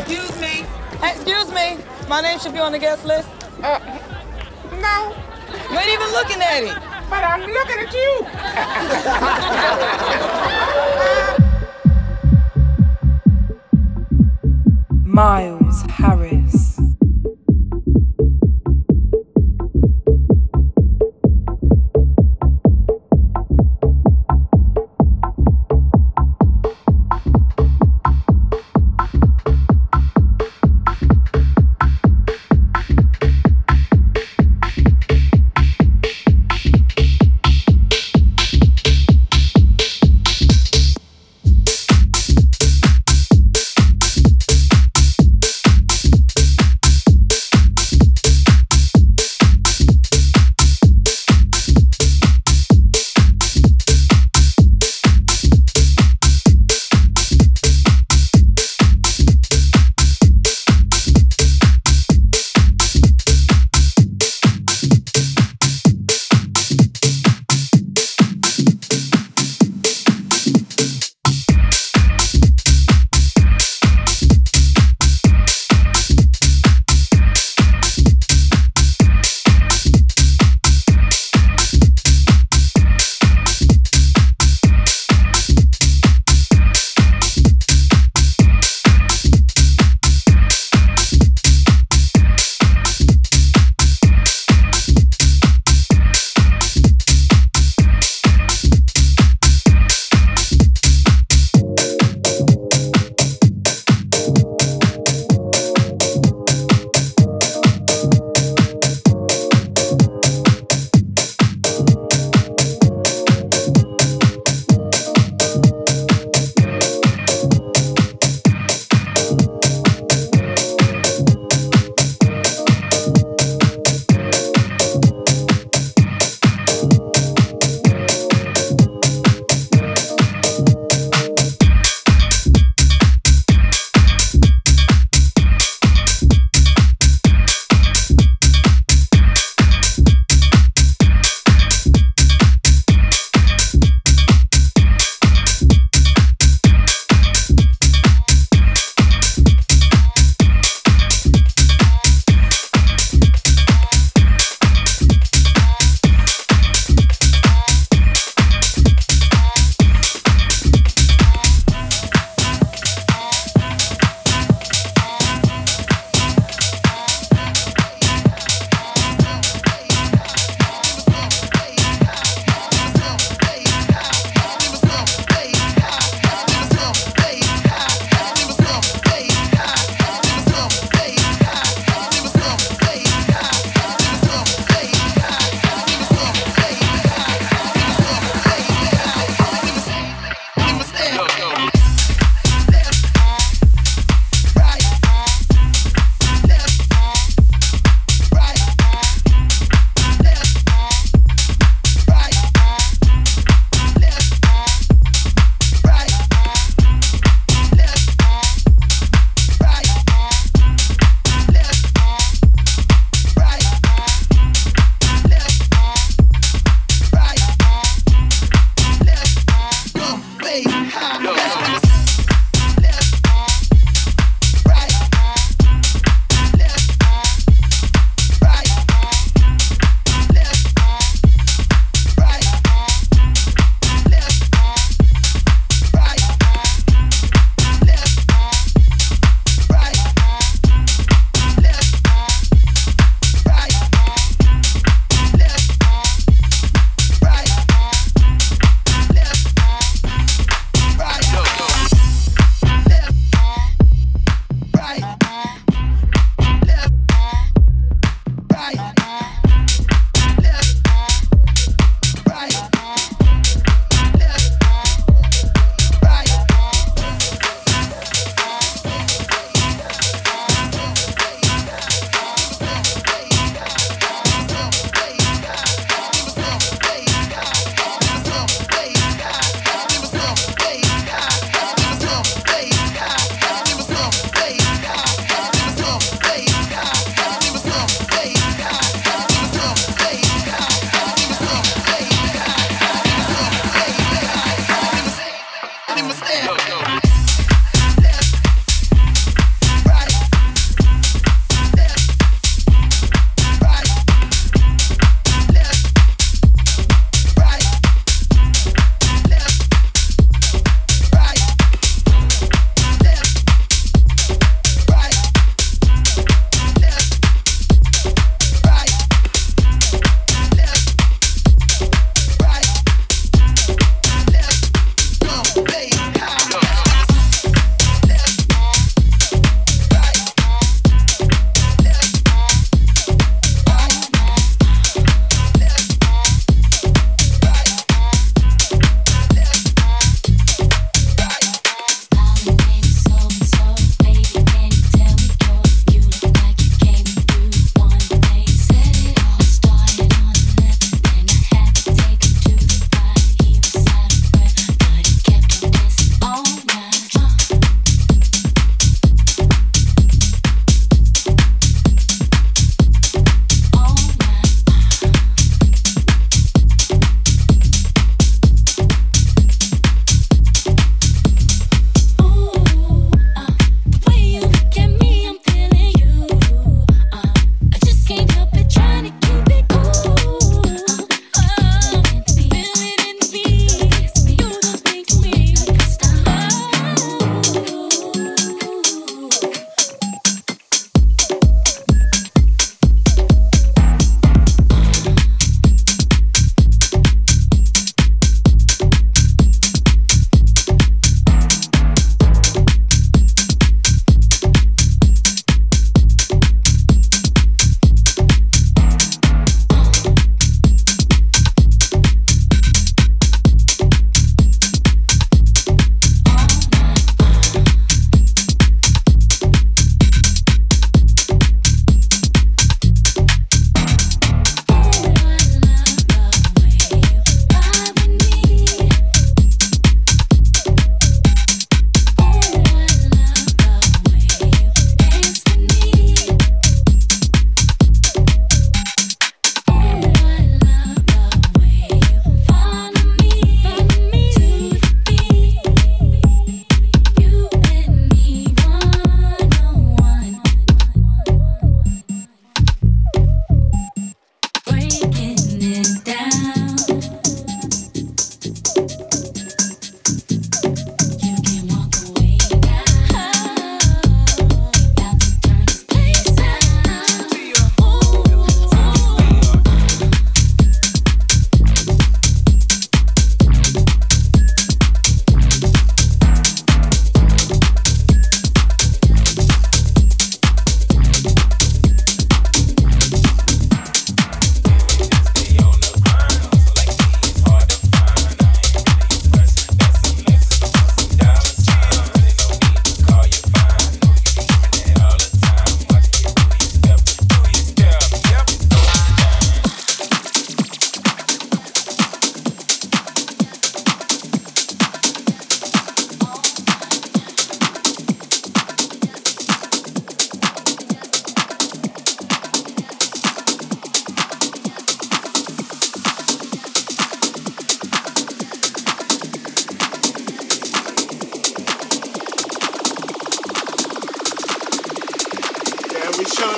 Excuse me. Excuse me. My name should be on the guest list. Uh, no. You ain't even looking at it. But I'm looking at you. Miles Harris.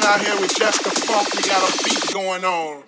out here with Jessica Funk. We got a beat going on.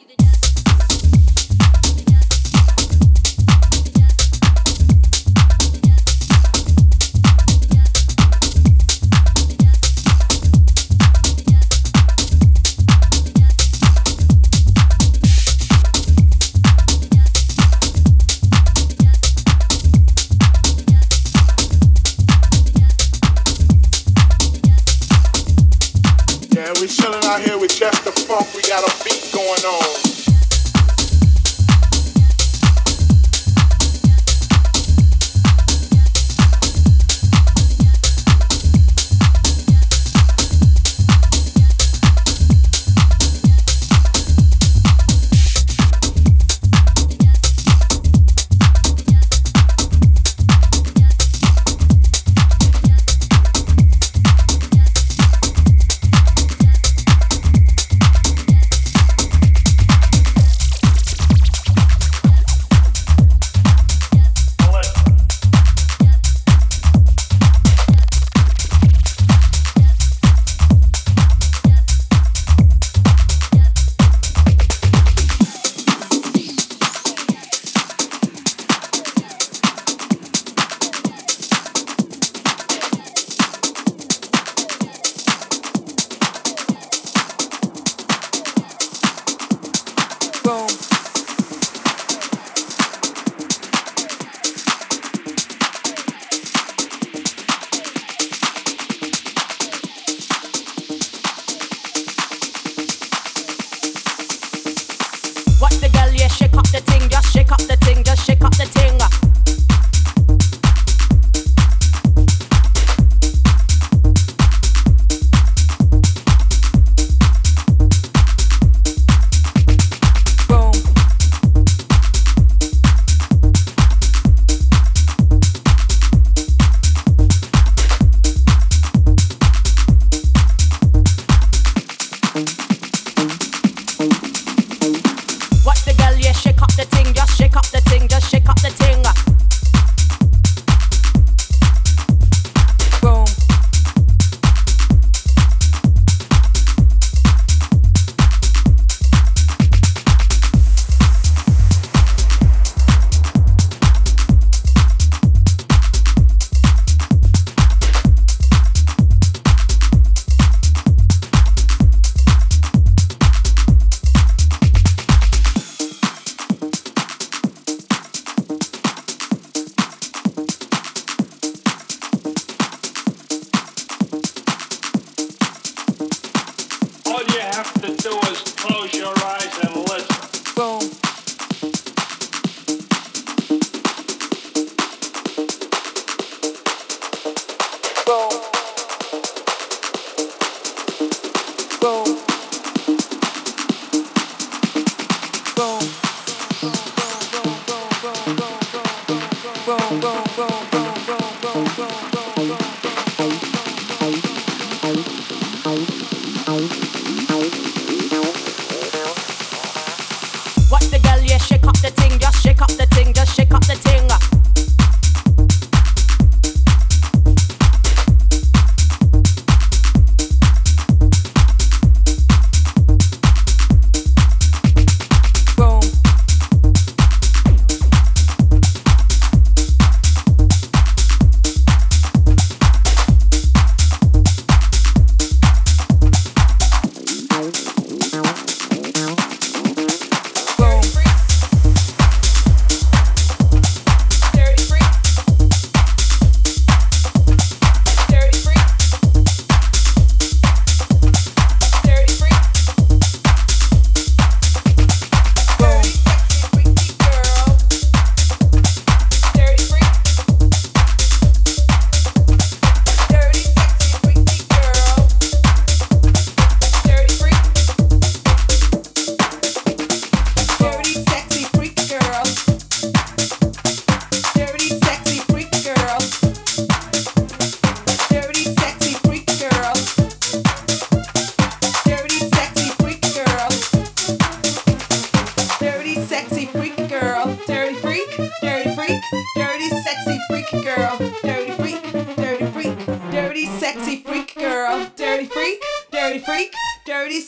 Dirty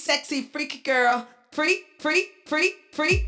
freak.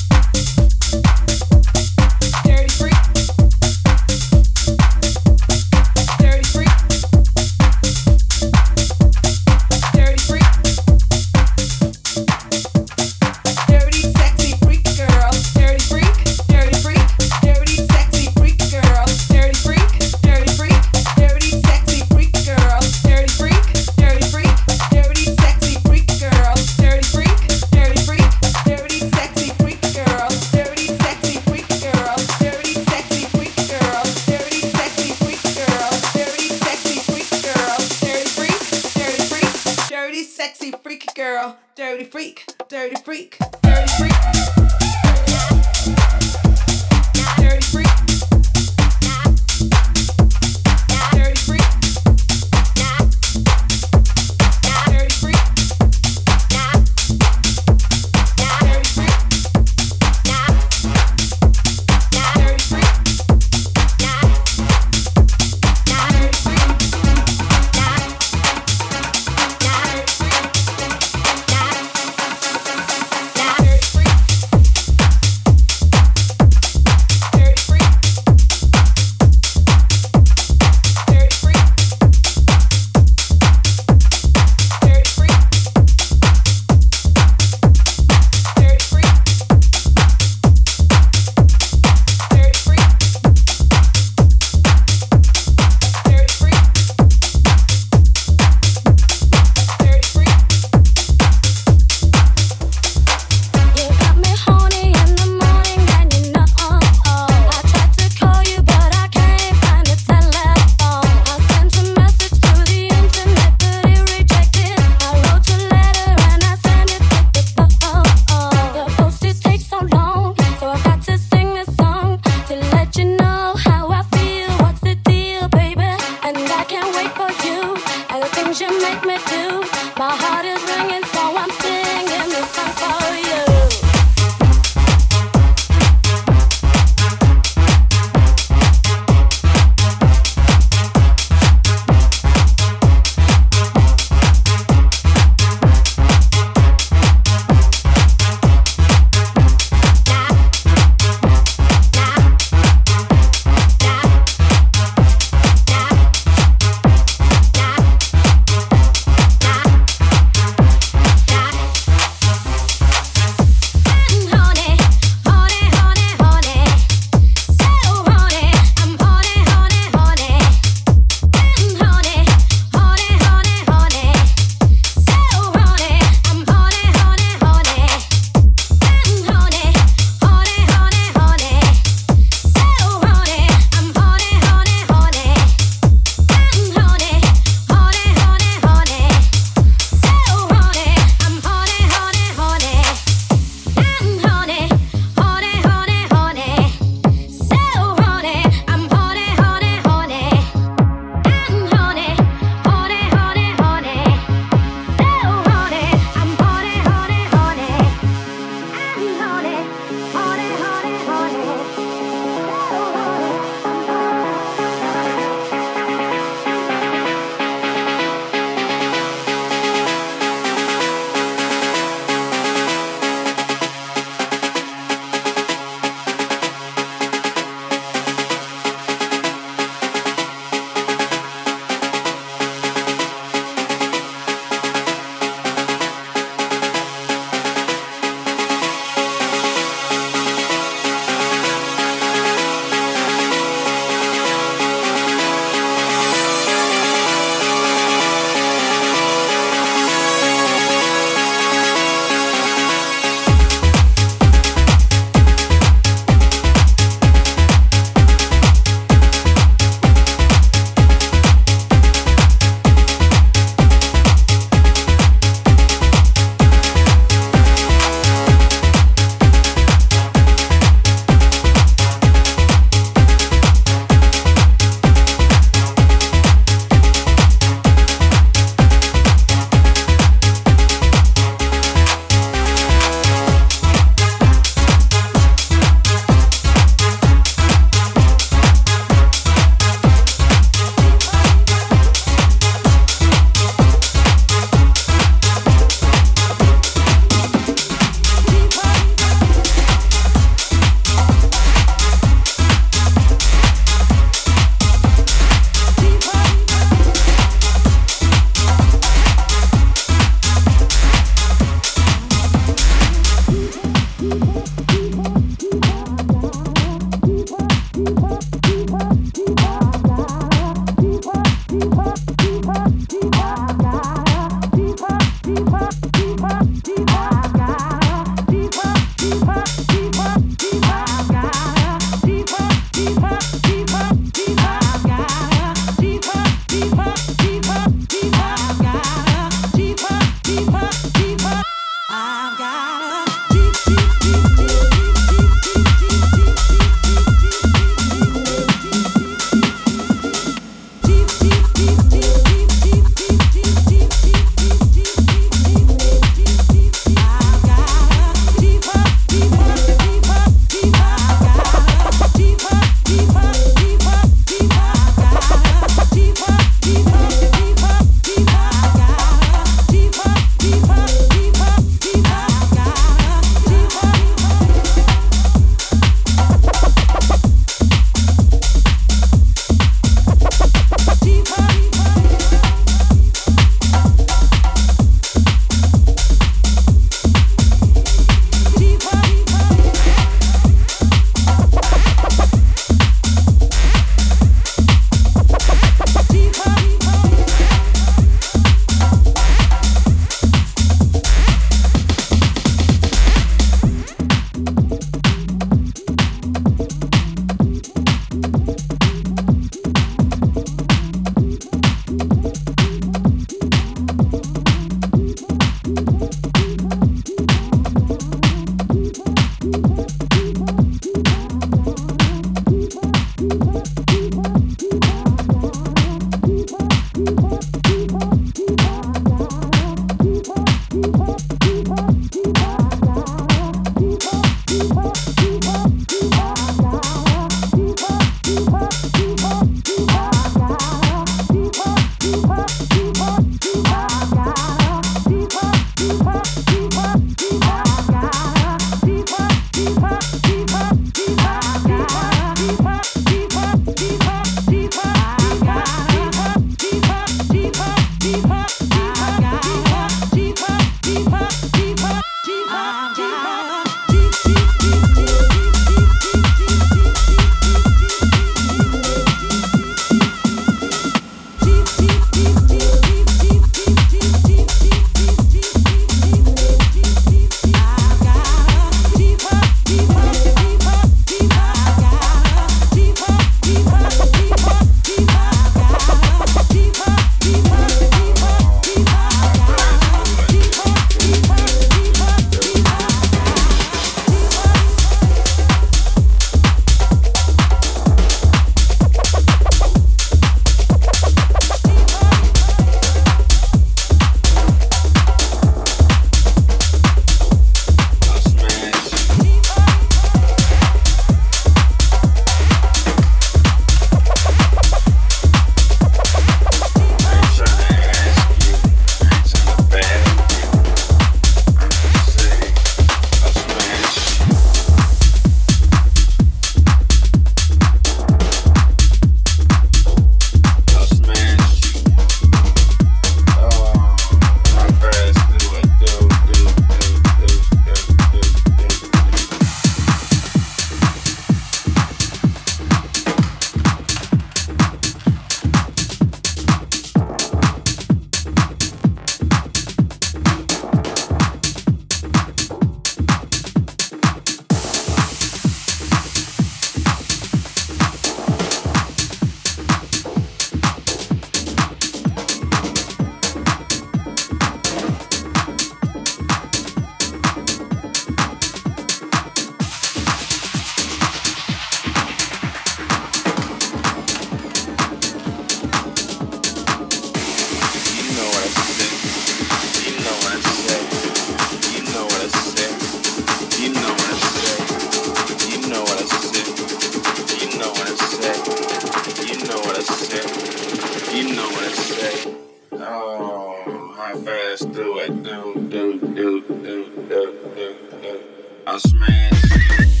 Fast do it do, do, do, do, do, do, do. I smash.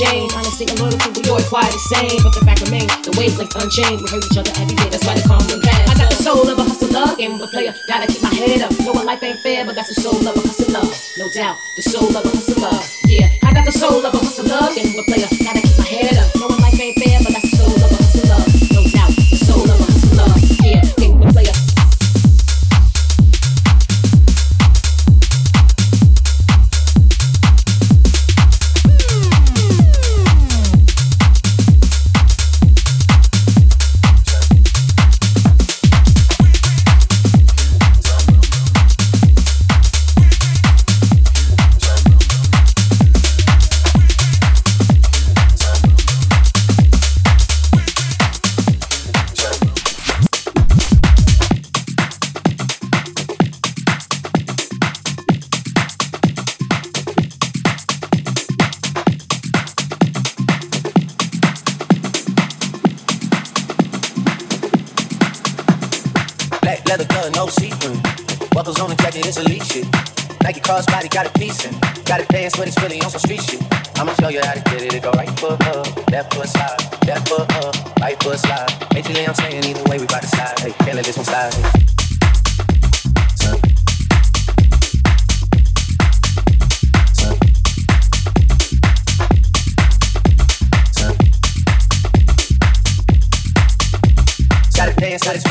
Jane. Honestly, I'm loyal to we all quite the same. But the fact remains, the wavelength unchained. We hurt each other every day, that's why they call me bad. I got the soul of a hustler, game of a player. Gotta keep my head up. Knowing life ain't fair, but that's the soul of a hustler. No doubt, the soul of a hustler. Yeah, I got the soul of a hustler, game of a player. Gotta keep That foot up, right foot slide. Basically, I'm saying either way, we bout to slide. Hey, can't let this one slide. Hey. Got it, dance, got it,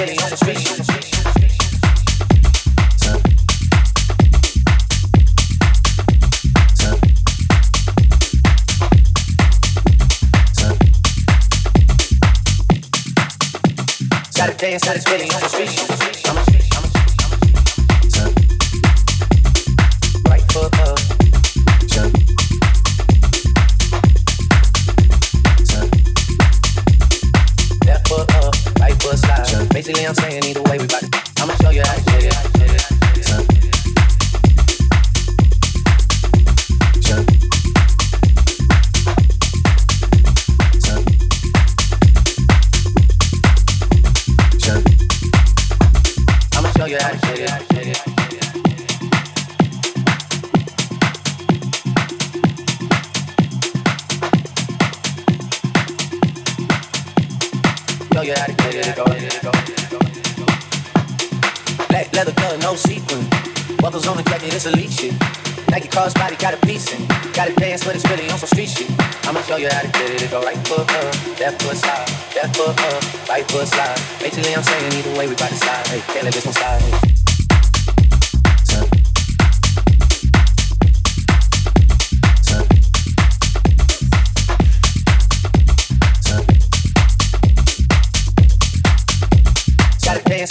dance that is really on the street.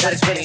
satisfaction.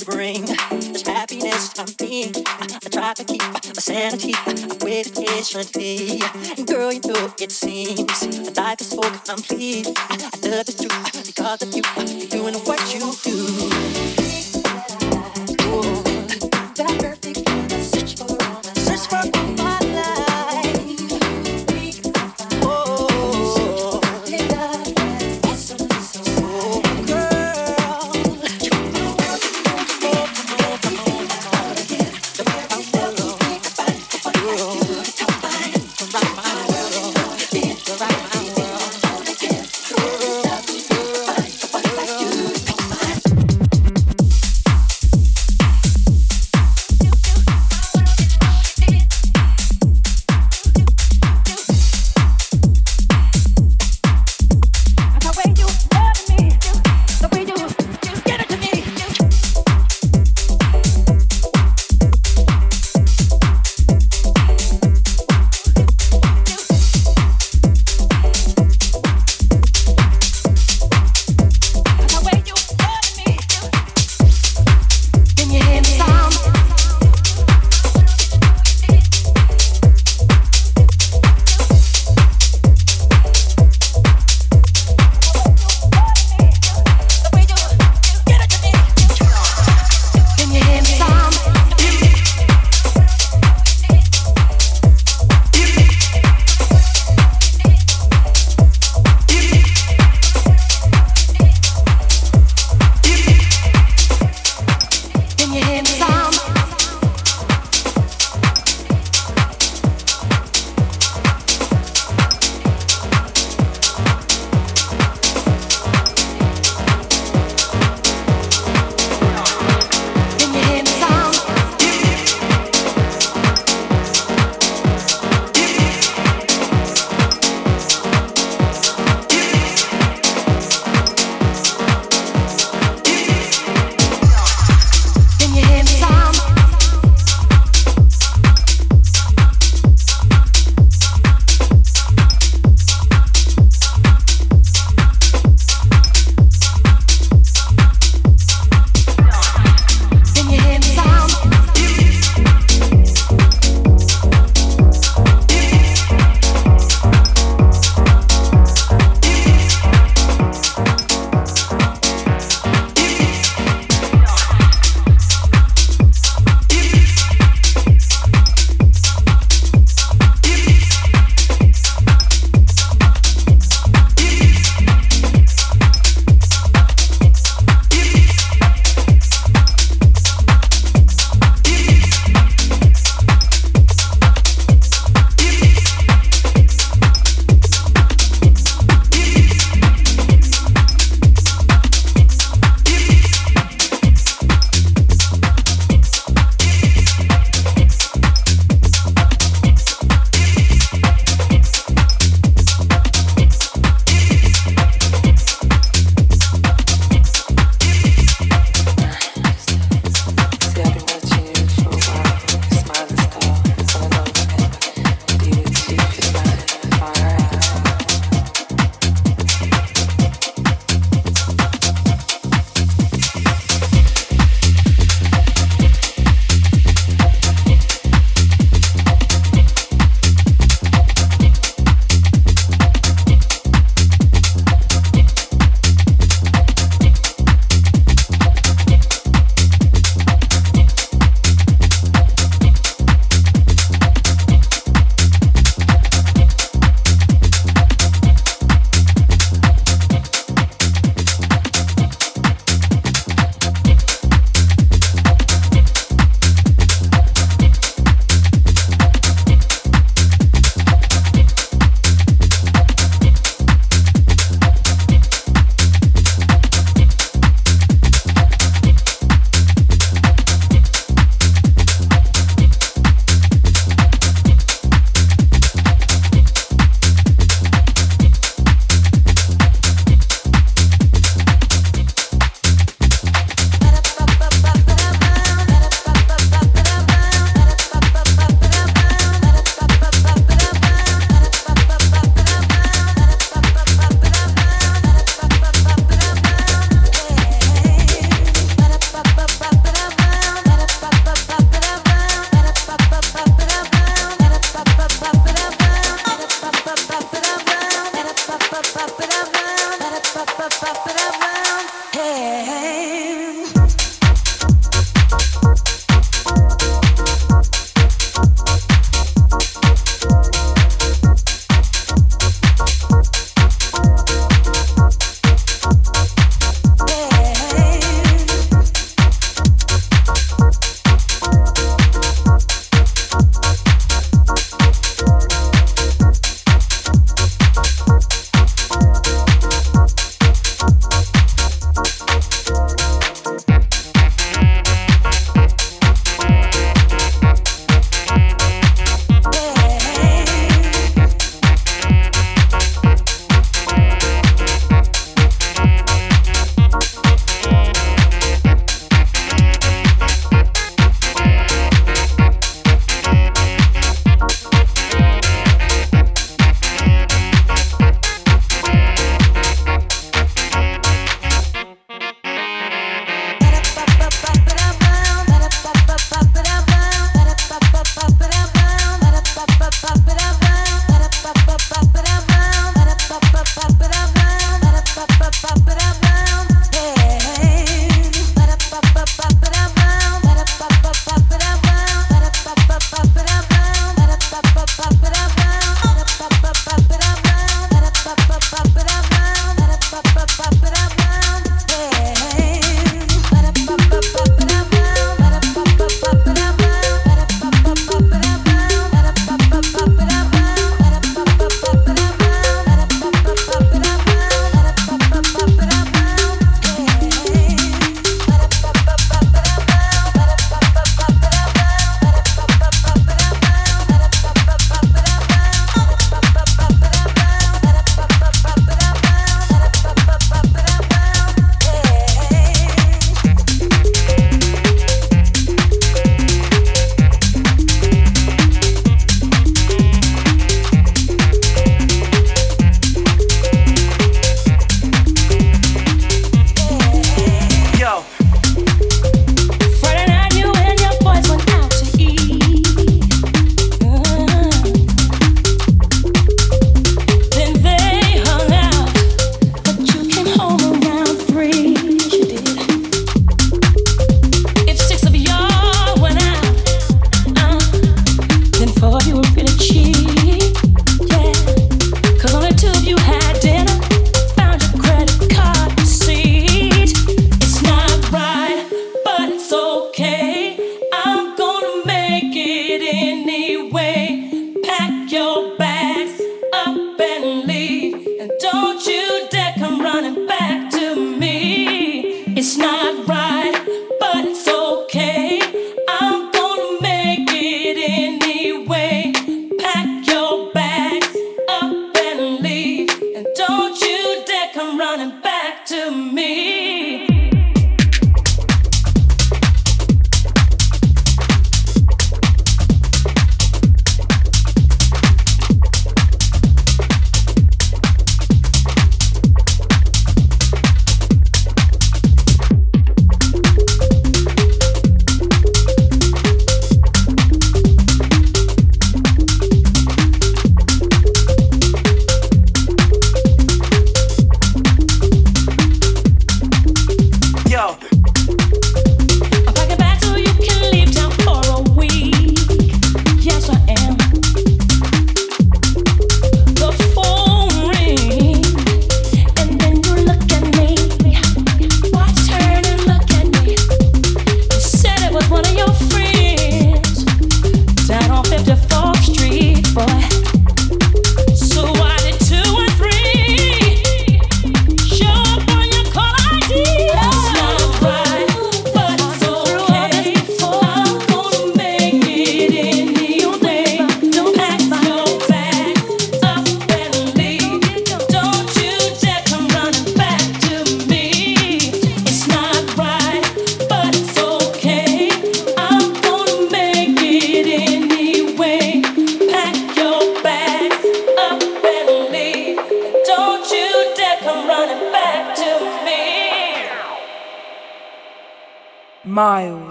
would bring this happiness to me. I, I try to keep my sanity, I waited patiently. And girl, you know it seems life is so complete. I, I love the truth because of you. You're doing what you do.